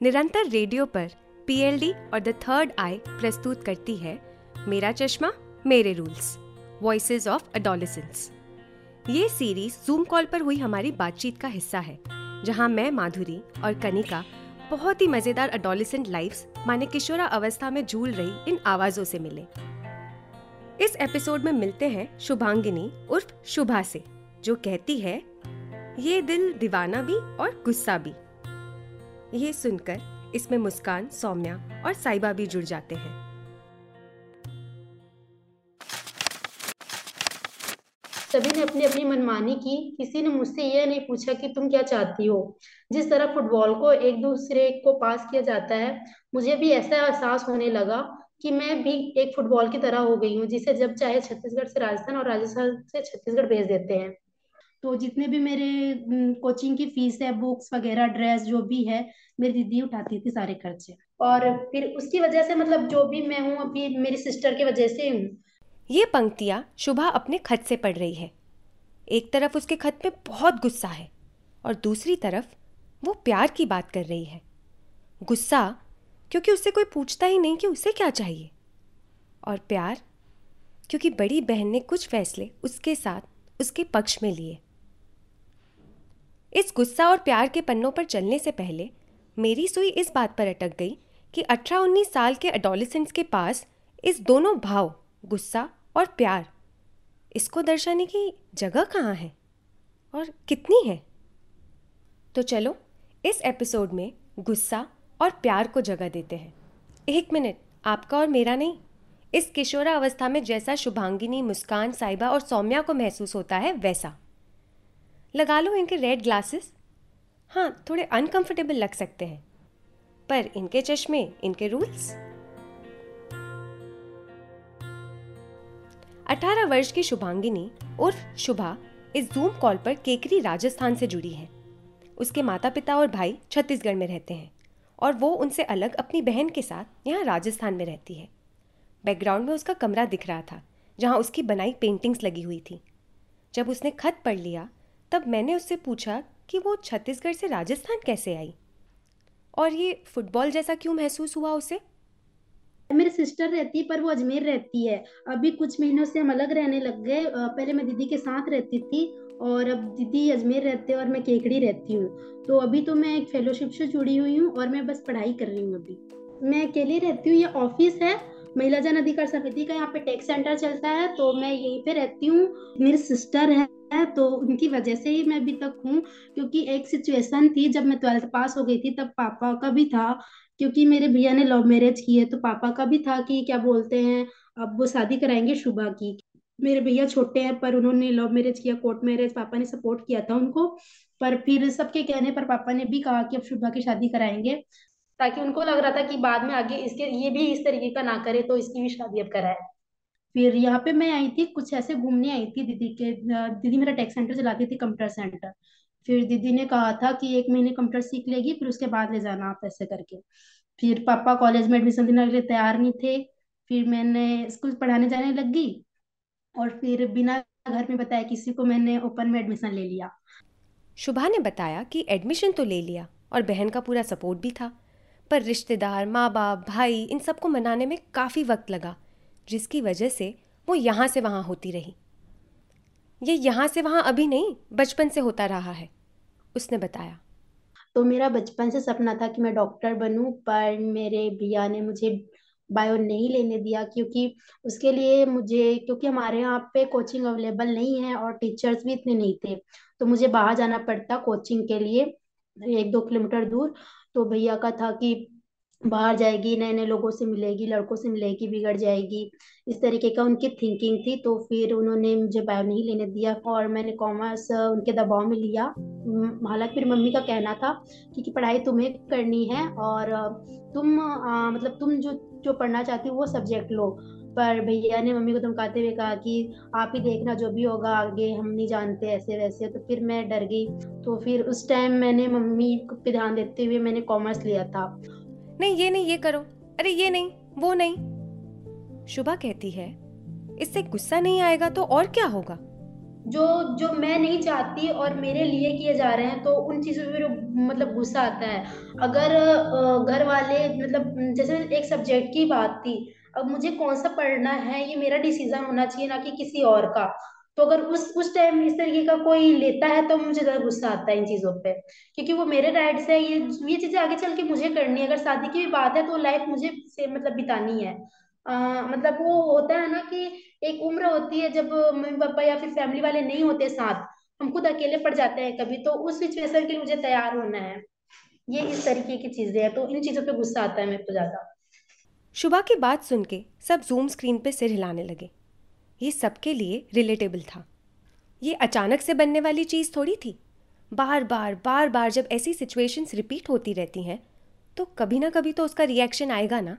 निरंतर रेडियो पर पीएलडी और द थर्ड आई प्रस्तुत करती है मेरा चश्मा, मेरे रूल्स वॉइसेस ऑफ़ अडोलिसेंस ये सीरीज़ जूम कॉल पर हुई हमारी बातचीत का हिस्सा है, जहाँ मैं, माधुरी और कनिका बहुत ही मज़ेदार अडोलिसेंट लाइफ्स माने किशोरा अवस्था में झूल रही इन आवाजों से मिले। इस एपिसोड में मिलते हैं शुभांगिनी उर्फ़ शुभा से, जो कहती है, ये दिल दीवाना भी और गुस्सा भी। ये सुनकर इसमें मुस्कान, सौम्या और साइबा भी जुड़ जाते हैं। सभी ने अपनी अपनी मनमानी की। किसी ने मुझसे यह नहीं पूछा कि तुम क्या चाहती हो। जिस तरह फुटबॉल को एक दूसरे को पास किया जाता है, मुझे भी ऐसा एहसास होने लगा कि मैं भी एक फुटबॉल की तरह हो गई हूँ, जिसे जब चाहे छत्तीसगढ़ से राजस्थान और राजस्थान से छत्तीसगढ़ भेज देते हैं। तो जितने भी मेरे कोचिंग की फ़ीस है बुक्स वगैरह ड्रेस जो भी है, मेरी दीदी उठाती थी सारे खर्चे। और फिर उसकी वजह से मतलब जो भी मैं हूँ, अभी मेरी सिस्टर की वजह से हूँ ये पंक्तियाँ शुभा अपने खत से पढ़ रही है। एक तरफ़ उसके खत में बहुत गुस्सा है और दूसरी तरफ़ वो प्यार की बात कर रही है। गुस्सा क्योंकि उससे कोई पूछता ही नहीं कि उसे क्या चाहिए। और प्यार क्योंकि बड़ी बहन ने कुछ फैसले उसके साथ, उसके पक्ष में लिए। इस गुस्सा और प्यार के पन्नों पर चलने से पहले, मेरी सुई इस बात पर अटक गई कि 18-19 साल के एडोलिसेंट्स के पास इस दोनों भाव, गुस्सा और प्यार, इसको दर्शाने की जगह कहाँ है? और कितनी है? तो चलो, इस एपिसोड में गुस्सा और प्यार को जगह देते हैं। एक मिनट, आपका और मेरा नहीं। इस किशोरा अवस्था में जैसा शुभांगिनी, मुस्कान, साइबा और सौम्या को महसूस होता है, वैसा। लगा लो इनके रेड ग्लासेस हाँ थोड़े अनकंफर्टेबल लग सकते हैं। पर इनके चश्मे, इनके रूल्स अठारह वर्ष की शुभांगिनी उर्फ़ शुभा इस जूम कॉल पर केकरी राजस्थान से जुड़ी है। उसके माता पिता और भाई छत्तीसगढ़ में रहते हैं और वो उनसे अलग अपनी बहन के साथ यहाँ राजस्थान में रहती है। बैकग्राउंड में उसका कमरा दिख रहा था, जहाँ उसकी बनाई पेंटिंग्स लगी हुई थी। जब उसने खत पढ़ लिया तब मैंने उससे पूछा कि वो छत्तीसगढ़ से राजस्थान कैसे आई? और ये फुटबॉल जैसा क्यों महसूस हुआ उसे? मेरी सिस्टर रहती है, पर वो अजमेर रहती है। अभी कुछ महीनों से हम अलग रहने लग गए। पहले मैं दीदी के साथ रहती थी और अब दीदी अजमेर रहते हैं और मैं केकड़ी रहती हूँ। तो अभी तो मैं एक फेलोशिप से जुड़ी हुई हूँ और मैं बस पढ़ाई कर रही हूँ अभी। मैं अकेले रहती हूँ, ये ऑफ़िस है। महिला जन अधिकार समिति का यहाँ पे टेक सेंटर चलता है तो मैं यहीं पे रहती हूँ। मेरी सिस्टर है तो उनकी वजह से ही मैं अभी तक हूँ, क्योंकि एक सिचुएशन थी जब मैं ट्वेल्थ पास हो गई थी, तब पापा का भी था, क्योंकि मेरे भैया ने लव मैरिज की है तो पापा का भी था कि क्या बोलते हैं, अब वो शादी कराएँगे शुभा की। मेरे भैया छोटे हैं, पर उन्होंने लव मैरिज किया कोर्ट मैरिज पापा ने सपोर्ट किया था उनको, पर फिर सबके कहने पर पापा ने भी कहा कि अब शुभा की शादी कराएँगे, ताकि उनको लग रहा था कि बाद में आगे इसके, ये भी इस तरीके का ना करे तो इसकी भी शादी अब कराए। फिर यहाँ पे मैं आई थी, कुछ ऐसे घूमने आई थी दीदी के दीदी मेरा टेक सेंटर चलाती थी कंप्यूटर सेंटर फिर दीदी ने कहा था कि एक महीने कंप्यूटर सीख लेगी, फिर उसके बाद ले जाना आप ऐसे करके। फिर पापा कॉलेज में एडमिशन देने के लिए तैयार नहीं थे। फिर मैंने स्कूल पढ़ाने जाने लग गई और फिर बिना घर में बताया किसी को मैंने ओपन में एडमिशन ले लिया। शुभा ने बताया कि एडमिशन तो ले लिया और बहन का पूरा सपोर्ट भी था। पर रिश्तेदार माँ बाप भाई इन सबको मनाने में काफ़ी वक्त लगा। जिसकी वजह से वो यहाँ से वहाँ होती रही। ये यहाँ से वहाँ अभी नहीं, बचपन से होता रहा है, उसने बताया। तो मेरा बचपन से सपना था कि मैं डॉक्टर बनूं, पर मेरे भैया ने मुझे बायो नहीं लेने दिया क्योंकि उसके लिए मुझे, क्योंकि हमारे यहाँ पे कोचिंग अवेलेबल नहीं है और टीचर्स भी इतने नहीं थे तो मुझे बाहर जाना पड़ता कोचिंग के लिए, एक दो किलोमीटर दूर। तो भैया का था कि बाहर जाएगी नए नए लोगों से मिलेगी लड़कों से मिलेगी बिगड़ जाएगी। इस तरीके का उनकी थिंकिंग थी तो फिर उन्होंने मुझे बायो नहीं लेने दिया और मैंने कॉमर्स उनके दबाव में लिया। हालाँकि फिर मम्मी का कहना था कि कि पढ़ाई तुम्हें करनी है और तुम आ, मतलब तुम जो जो पढ़ना चाहती हो वो सब्जेक्ट लो। पर भैया ने मम्मी को धमकाते हुए कहा कि आप ही देखना जो भी होगा आगे हम नहीं जानते ऐसे वैसे। तो फिर मैं डर गई। तो फिर उस टाइम मैंने मम्मी पे ध्यान देते हुए मैंने कॉमर्स लिया था। नहीं, ये नहीं, ये करो। अरे, ये नहीं, वो नहीं। शुभा कहती है, इससे गुस्सा नहीं आएगा तो और क्या होगा? जो जो मैं नहीं चाहती और मेरे लिए किए जा रहे हैं तो उन चीज़ों पर मतलब गुस्सा आता है। अगर घर वाले मतलब जैसे एक सब्जेक्ट की बात थी, अब मुझे कौन सा पढ़ना है? ये मेरा डिसीज़न होना चाहिए ना कि किसी और का। तो अगर उस उस टाइम इस तरीके का कोई लेता है तो मुझे ज़्यादा गुस्सा आता है इन चीज़ों पे। क्योंकि वो मेरे राइट्स है ये ये चीज़ें आगे चल के मुझे करनी है। अगर शादी की भी बात है तो लाइफ मुझे से मतलब बितानी है। आ, मतलब वो होता है ना कि एक उम्र होती है जब मम्मी पापा या फिर फैमिली वाले नहीं होते साथ हम खुद अकेले पड़ जाते हैं कभी तो उस सिचुएशन के लिए मुझे तैयार होना है। ये इस तरीके की चीज़ें हैं तो इन चीज़ों पे गुस्सा आता है मेरे को ज़्यादा। शुभा की बात सुन के सब जूम स्क्रीन पे सिर हिलाने लगे। ये सबके लिए रिलेटेबल था। ये अचानक से बनने वाली चीज़ थोड़ी थी। बार बार बार बार जब ऐसी सिचुएशंस रिपीट होती रहती हैं तो कभी ना कभी तो उसका रिएक्शन आएगा ना।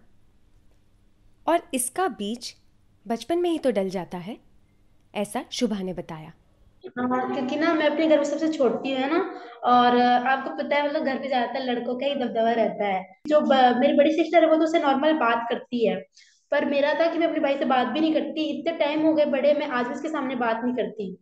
और इसका बीज बचपन में ही तो डल जाता है, ऐसा शुभा ने बताया। हाँ क्योंकि ना मैं अपने घर में सबसे छोटी हूँ ना? और आपको पता है मतलब घर पे ज़्यादातर लड़कों का ही दबदबा रहता है। जो मेरी बड़ी सिस्टर है, वो तो उससे नॉर्मल बात करती है। पर मेरा था कि मैं अपने भाई से बात भी नहीं करती। इतने टाइम हो गए बड़े, मैं आज भी उसके सामने बात नहीं करती।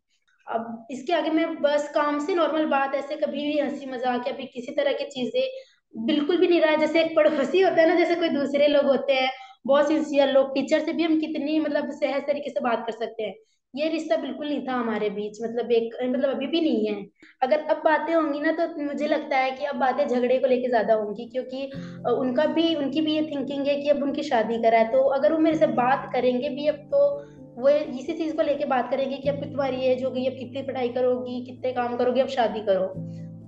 अब इसके आगे मैं बस काम से नॉर्मल बात, ऐसे कभी भी हँसी मज़ाक या फिर किसी तरह की चीज़ें बिल्कुल भी नहीं रहा। जैसे एक पड़ोसी होता है ना, जैसे कोई दूसरे लोग होते हैं, बहुत सिंसियर लोग टीचर से भी हम कितनी मतलब सहज तरीके से बात कर सकते हैं। ये रिश्ता बिल्कुल नहीं था हमारे बीच मतलब एक मतलब अभी भी नहीं है। अगर अब बातें होंगी ना तो मुझे लगता है कि अब बातें झगड़े को लेके ज़्यादा होंगी, क्योंकि उनका भी, उनकी भी ये थिंकिंग है कि अब उनकी शादी करा है तो अगर वो मेरे से बात करेंगे भी अब तो वो इसी चीज़ को लेके बात करेंगे कि अब तुम्हारी एज होगी अब कितनी पढ़ाई करोगी, कितने काम करोगी, अब शादी करो।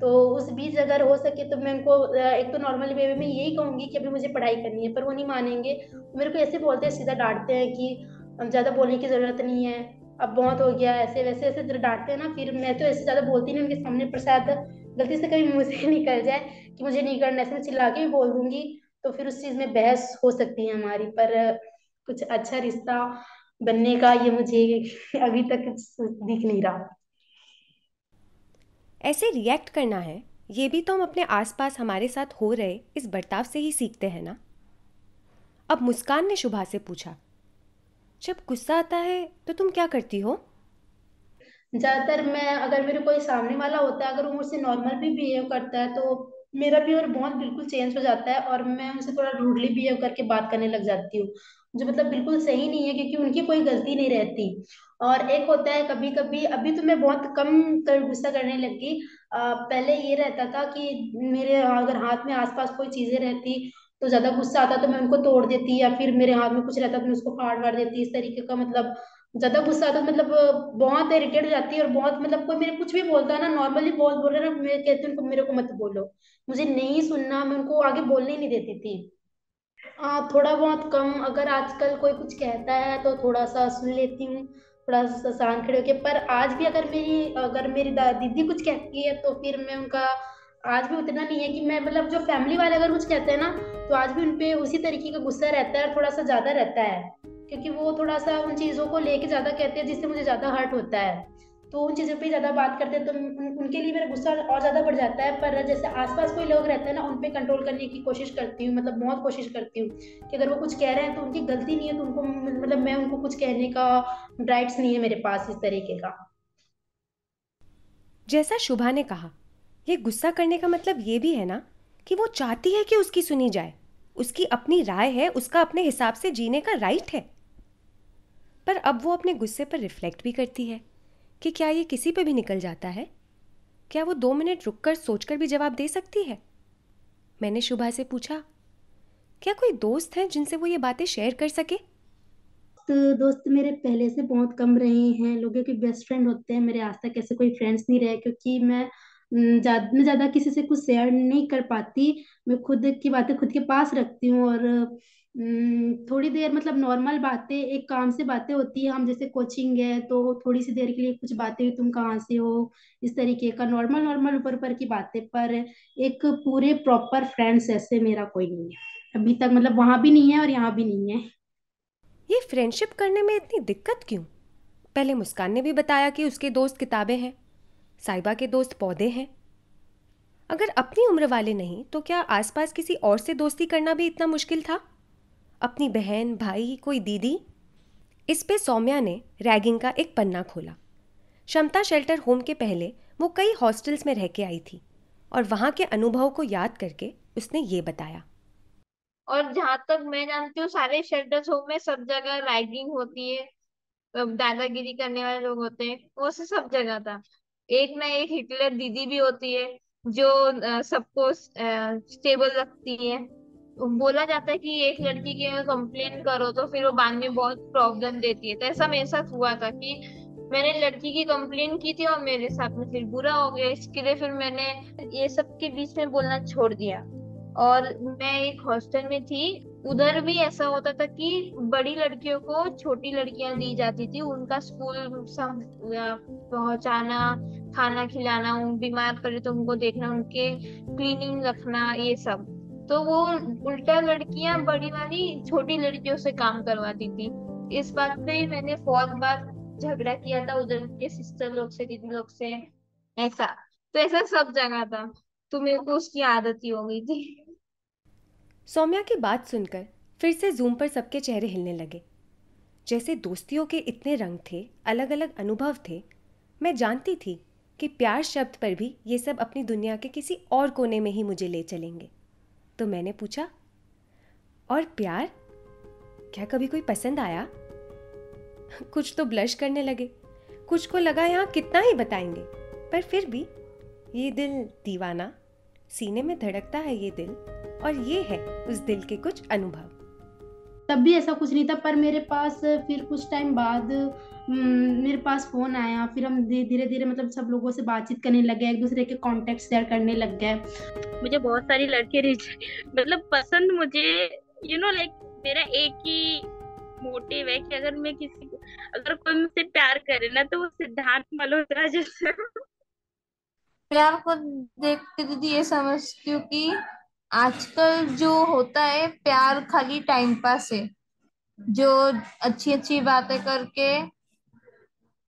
तो उस बीच अगर हो सके तो मैं उनको एक तो नॉर्मल वे में यही कहूँगी कि अभी मुझे पढ़ाई करनी है, पर वो नहीं मानेंगे। मेरे को ऐसे बोलते हैं, सीधा डांटते हैं कि ज़्यादा बोलने की ज़रूरत नहीं है अब बहुत हो गया, ऐसे वैसे, ऐसे डांटते हैं ना, फिर मैं तो ऐसे ज़्यादा बोलती नहीं उनके सामने प्रसाद गलती से कभी मुँह से निकल जाए कि मुझे नहीं करना, ऐसे चिल्ला के भी बोल दूँगी तो फिर उस चीज़ में बहस हो सकती है हमारी, पर कुछ अच्छा रिश्ता बनने का ये मुझे अभी तक दिख नहीं रहा। ऐसे रिएक्ट करना है, ये भी तो हम अपने आसपास हमारे साथ हो रहे, इस बर्ताव से ही सीखते हैं ना? अब मुस्कान ने शुभा से पूछा जब गुस्सा आता है तो तुम क्या करती हो? ज़्यादातर मैं, अगर मेरे कोई सामने वाला होता है, अगर वो मुझसे नॉर्मल भी बिहेव करता है तो मेरा बिहेवियर बहुत बिल्कुल चेंज हो जाता है और मैं उनसे थोड़ा रूडली बिहेव करके बात करने लग जाती हूँ। जो मतलब बिल्कुल सही नहीं है, क्योंकि उनकी कोई गलती नहीं रहती। और एक होता है कभी कभी अभी तो मैं बहुत कम कर, गुस्सा करने लगी। पहले ये रहता था कि मेरे अगर हाथ में आसपास कोई चीज़ें रहती तो ज़्यादा गुस्सा आता तो मैं उनको तोड़ देती या फिर मेरे हाथ में कुछ रहता तो मैं उसको फाड़ मार देती इस तरीके का मतलब ज़्यादा गुस्सा आता मतलब बहुत इरिटेट हो जाती है और बहुत मतलब कोई मेरे कुछ भी बोलता है ना नॉर्मली बोल बोल रहे ना मैं कहती हूँ मेरे को मत बोलो। मुझे नहीं सुनना मैं उनको आगे बोलने ही नहीं देती थी। आ, थोड़ा बहुत कम अगर आजकल कोई कुछ कहता है तो थोड़ा सा सुन लेती हूँ थोड़ा सा शांत खड़े होके पर आज भी अगर मेरी अगर मेरी दीदी कुछ कहती है तो फिर मैं उनका आज भी उतना नहीं है कि मैं मतलब जो फैमिली वाले अगर कुछ कहते हैं ना तो आज भी उनपे उसी तरीके का गुस्सा रहता है और थोड़ा सा ज़्यादा रहता है। क्योंकि वो थोड़ा सा उन चीज़ों को लेके ज़्यादा कहते हैं जिससे मुझे ज़्यादा हर्ट होता है। तो उन चीज़ों पे ज़्यादा बात करते हैं तो उन, उनके लिए मेरा गुस्सा और ज़्यादा बढ़ जाता है। पर जैसे आसपास कोई लोग रहते हैं ना उन पर कंट्रोल करने की कोशिश करती हूँ मतलब बहुत कोशिश करती हूँ कि अगर वो कुछ कह रहे हैं तो उनकी गलती नहीं है तो उनको मतलब मैं उनको कुछ कहने का राइट्स नहीं है मेरे पास इस तरीके का। जैसा शुभा ने कहा ये गुस्सा करने का मतलब ये भी है ना कि वो चाहती है कि उसकी सुनी जाए। उसकी अपनी राय है, उसका अपने हिसाब से जीने का राइट है। पर अब वो अपने गुस्से पर रिफ्लेक्ट भी करती है कि क्या ये किसी पे भी निकल जाता है? क्या वो दो मिनट रुककर सोचकर भी जवाब दे सकती है? मैंने शुभा से पूछा, क्या कोई दोस्त है जिनसे वो ये बातें शेयर कर सके? तो दोस्त मेरे पहले से बहुत कम रहे हैं, लोगों के बेस्ट फ्रेंड होते हैं, मेरे आज तक ऐसे कोई फ्रेंड्स नहीं रहे, क्योंकि मैं ज़्यादा मैं ज़्यादा किसी से कुछ शेयर नहीं कर पाती। मैं खुद की बातें खुद के पास रखती हूँ और थोड़ी देर मतलब नॉर्मल बातें, एक काम से बातें होती है। हम जैसे कोचिंग है तो थोड़ी सी देर के लिए कुछ बातें, तुम कहाँ से हो? इस तरीके का नॉर्मल नॉर्मल ऊपर ऊपर की बातें। पर एक पूरे प्रॉपर फ्रेंड्स ऐसे मेरा कोई नहीं है। अभी तक मतलब वहाँ भी नहीं है और यहाँ भी नहीं है। ये फ्रेंडशिप करने में इतनी दिक्कत क्यों? पहले मुस्कान ने भी बताया कि उसके दोस्त किताबें हैं। साइबा के दोस्त पौधे हैं। अगर अपनी उम्र वाले नहीं तो क्या आसपास किसी और से दोस्ती करना भी इतना मुश्किल था? अपनी बहन, भाई, कोई दीदी? इस पे सौम्या ने रैगिंग का एक पन्ना खोला। क्षमता शेल्टर होम के पहले वो कई हॉस्टल्स में रह के आई थी और वहाँ के अनुभव को याद करके उसने ये बताया। और जहाँ तक मैं जानती हूँ, सारे शेल्टर्स होम में सब जगह रैगिंग होती है दादागिरी करने वाले लोग होते हैं, वो से सब जगह था। एक ना एक हिटलर दीदी भी होती है, जो सबको स्टेबल रखती है। बोला जाता है कि एक लड़की के कंप्लेन करो तो फिर वो बाद में बहुत प्रॉब्लम देती है। तो ऐसा मेरे साथ हुआ था कि मैंने लड़की की कंप्लेन की थी और मेरे साथ में फिर बुरा हो गया। इसके लिए फिर मैंने ये सब के बीच में बोलना छोड़ दिया। और मैं एक हॉस्टल में थी। उधर भी ऐसा होता था कि बड़ी लड़कियों को छोटी लड़कियाँ दी जाती थी। उनका स्कूल पहुंचाना खाना खिलाना बीमार पड़े तो उनको देखना, उनके क्लीनिंग रखना, ये सब। तो वो उल्टा लड़कियाँ बड़ी वाली छोटी लड़कियों से काम करवाती थी। इस बात पे मैंने बहुत बार झगड़ा किया था, उधर के सिस्टर लोग से, दीदी लोग से। ऐसा। तो ऐसा सब जगह था। तो मेरे को उसकी आदत ही हो गई थी। सौम्या की बात सुनकर फिर से जूम पर सबके चेहरे हिलने लगे। जैसे दोस्तियों के इतने रंग थे अलग अलग अनुभव थे, मैं जानती थी कि प्यार शब्द पर भी ये सब अपनी दुनिया के किसी और कोने में ही मुझे ले चलेंगे। तो मैंने पूछा, और प्यार? क्या कभी कोई पसंद आया? कुछ तो ब्लश करने लगे। कुछ को लगा, यहाँ कितना ही बताएँगे। पर फिर भी, ये दिल दीवाना, सीने में धड़कता है ये दिल, और ये है उस दिल के कुछ अनुभव। तब भी ऐसा कुछ नहीं था पर मेरे पास फिर कुछ टाइम बाद मेरे पास फ़ोन आया फिर हम धीरे धीरे मतलब सब लोगों से बातचीत करने लग गए एक दूसरे के कॉन्टेक्ट शेयर करने लग गए। मुझे बहुत सारी लड़के मतलब पसंद मुझे यू नो लाइक मेरा एक ही मोटिव है कि अगर मैं किसी को अगर कोई मुझसे प्यार करे ना तो वो सिद्धांत मल्होत्रा जैसे। प्यार को देख के दीदी ये समझती हूँ कि आजकल जो होता है प्यार खाली टाइम पास है। जो अच्छी अच्छी बातें करके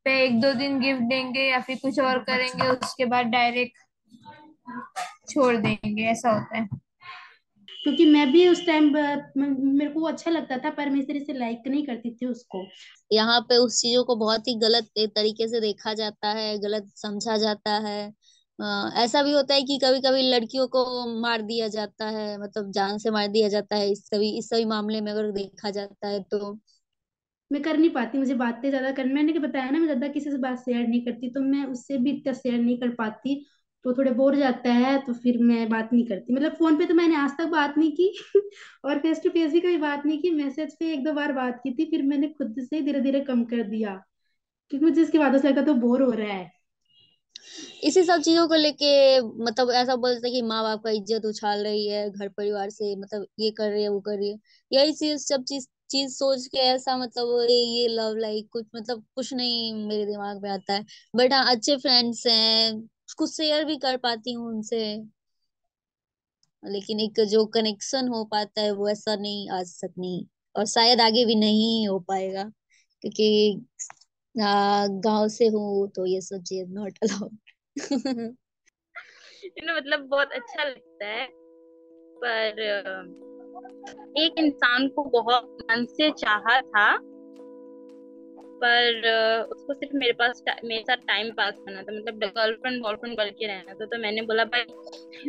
पे एक दो दिन गिफ्ट देंगे या फिर कुछ और करेंगे उसके बाद डायरेक्ट छोड़ देंगे ऐसा होता है। क्योंकि मैं भी उस टाइम मेरे को अच्छा लगता था पर मैं इस तरह से लाइक नहीं करती थी उसको। यहाँ पे उस चीज़ों को बहुत ही गलत तरीके से देखा जाता है गलत समझा जाता है। ऐसा भी होता है कि कभी कभी लड़कियों को मार दिया जाता है मतलब जान से मार दिया जाता है, इस सभी इस सभी मामले में अगर देखा जाता है तो। मैं कर नहीं पाती, मुझे बातें ज़्यादा कर, मैंने बताया ना, मैं ज़्यादा किसी से बात शेयर नहीं करती तो मैं उससे भी इतना शेयर नहीं कर पाती तो थोड़े बोर जाता है तो फिर मैं बात नहीं करती। मतलब फ़ोन पे तो मैंने आज तक बात नहीं की और फेस टू फेस भी कभी बात नहीं की, मैसेज पे एक दो बार बात की थी, फिर मैंने खुद से धीरे धीरे कम कर दिया, क्योंकि मुझे इसके बाद से लगता तो बोर हो रहा है। इसी सब चीज़ों को लेके मतलब ऐसा बोलते कि माँ बाप का इज़्ज़त उछाल रही है घर परिवार से मतलब ये कर रही है, वो कर रही है। यही चीज़, सब चीज़ चीज़ सोच के ऐसा मतलब ये लव लाइक कुछ मतलब कुछ नहीं मेरे दिमाग में आता है। बट हाँ अच्छे फ्रेंड्स हैं, कुछ शेयर भी कर पाती हूँ उनसे। लेकिन एक जो कनेक्शन हो पाता है, वो ऐसा नहीं, आज तक नहीं। और शायद आगे भी नहीं हो पाएगा, क्योंकि गाँव से हूँ तो ये सब चीज़ नॉट अलाउड मतलब बहुत अच्छा लगता है, पर एक इंसान को बहुत मन से चाहा था, पर उसको सिर्फ़ मेरे पास मेरे साथ टाइम पास करना था मतलब गर्लफ्रेंड बॉयफ्रेंड करके रहना था तो मैंने बोला, भाई,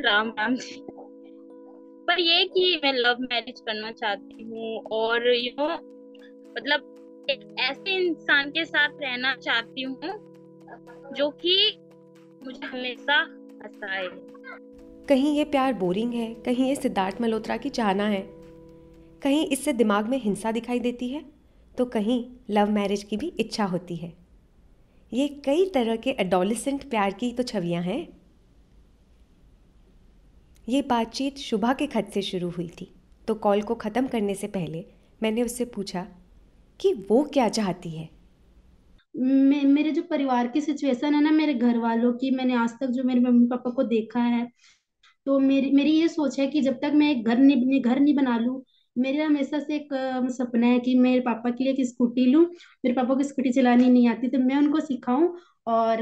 राम राम जी। पर ये कि मैं लव मैरिज करना चाहती हूँ, और यू नो मतलब एक ऐसे इंसान के साथ रहना चाहती हूँ, जो कि मुझे हमेशा हंसाए कहीं ये प्यार बोरिंग है, कहीं ये सिद्धार्थ मल्होत्रा की चाहना है। कहीं इससे दिमाग में हिंसा दिखाई देती है तो कहीं लव मैरिज की भी इच्छा होती है। ये कई तरह के एडोलिसेंट प्यार की तो छवियाँ हैं। ये बातचीत शुभा के खत से शुरू हुई थी तो कॉल को ख़त्म करने से पहले मैंने उससे पूछा कि वो क्या चाहती है? मे, मेरे जो परिवार की सिचुएशन है ना मेरे घर वालों की मैंने आज तक जो मेरे मम्मी पापा को देखा है तो मेरी मेरी ये सोच है कि जब तक मैं एक घर नहीं घर नहीं बना लूँ मेरा हमेशा से एक सपना है कि मेरे पापा के लिए एक स्कूटी लूँ मेरे पापा को स्कूटी चलानी नहीं आती तो मैं उनको सिखाऊं और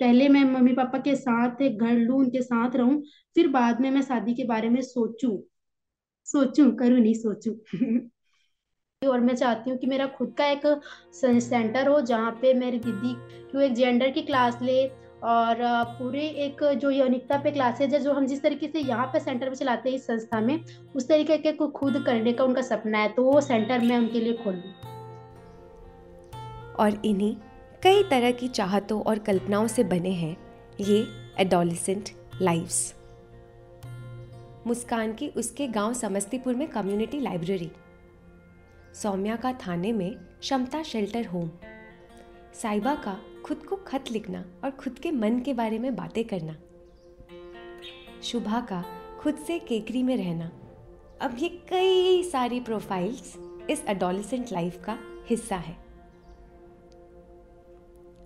पहले मैं मम्मी पापा के साथ एक घर लूँ उनके साथ रहूँ फिर बाद में मैं शादी के बारे में सोचूं सोचूं करूँ नहीं सोचूं। और मैं चाहती हूँ कि मेरा खुद का एक सेंटर हो जहाँ पे मेरी दीदी क्यों एक जेंडर की क्लास ले और पूरे एक जो यौनिकता पे क्लासेज है, जो हम जिस तरीके से यहाँ पे सेंटर में चलाते हैं इस संस्था में, उस तरीके के को खुद करने का उनका सपना है तो वो सेंटर मैं उनके लिए खोलूँ और इन्हीं कई तरह की चाहतों और कल्पनाओं से बने हैं ये एडोलिसेंट लाइव्स। मुस्कान की उसके गाँव समस्तीपुर में कम्युनिटी लाइब्रेरी। सौम्या का थाने में क्षमता शेल्टर होम साइबा का खुद को खत लिखना और खुद के मन के बारे में बातें करना। शुभा का खुद से केकरी में रहना। अब ये कई सारी प्रोफाइल्स इस एडोलिसेंट लाइफ का हिस्सा है।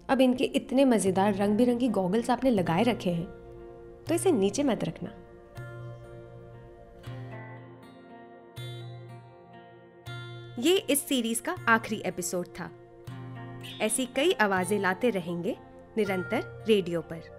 अब इनके इतने मज़ेदार रंग बिरंगी गॉगल्स आपने लगाए रखे हैं तो इसे नीचे मत रखना। ये इस सीरीज़ का आखिरी एपिसोड था। ऐसी कई आवाज़ें लाते रहेंगे निरंतर रेडियो पर।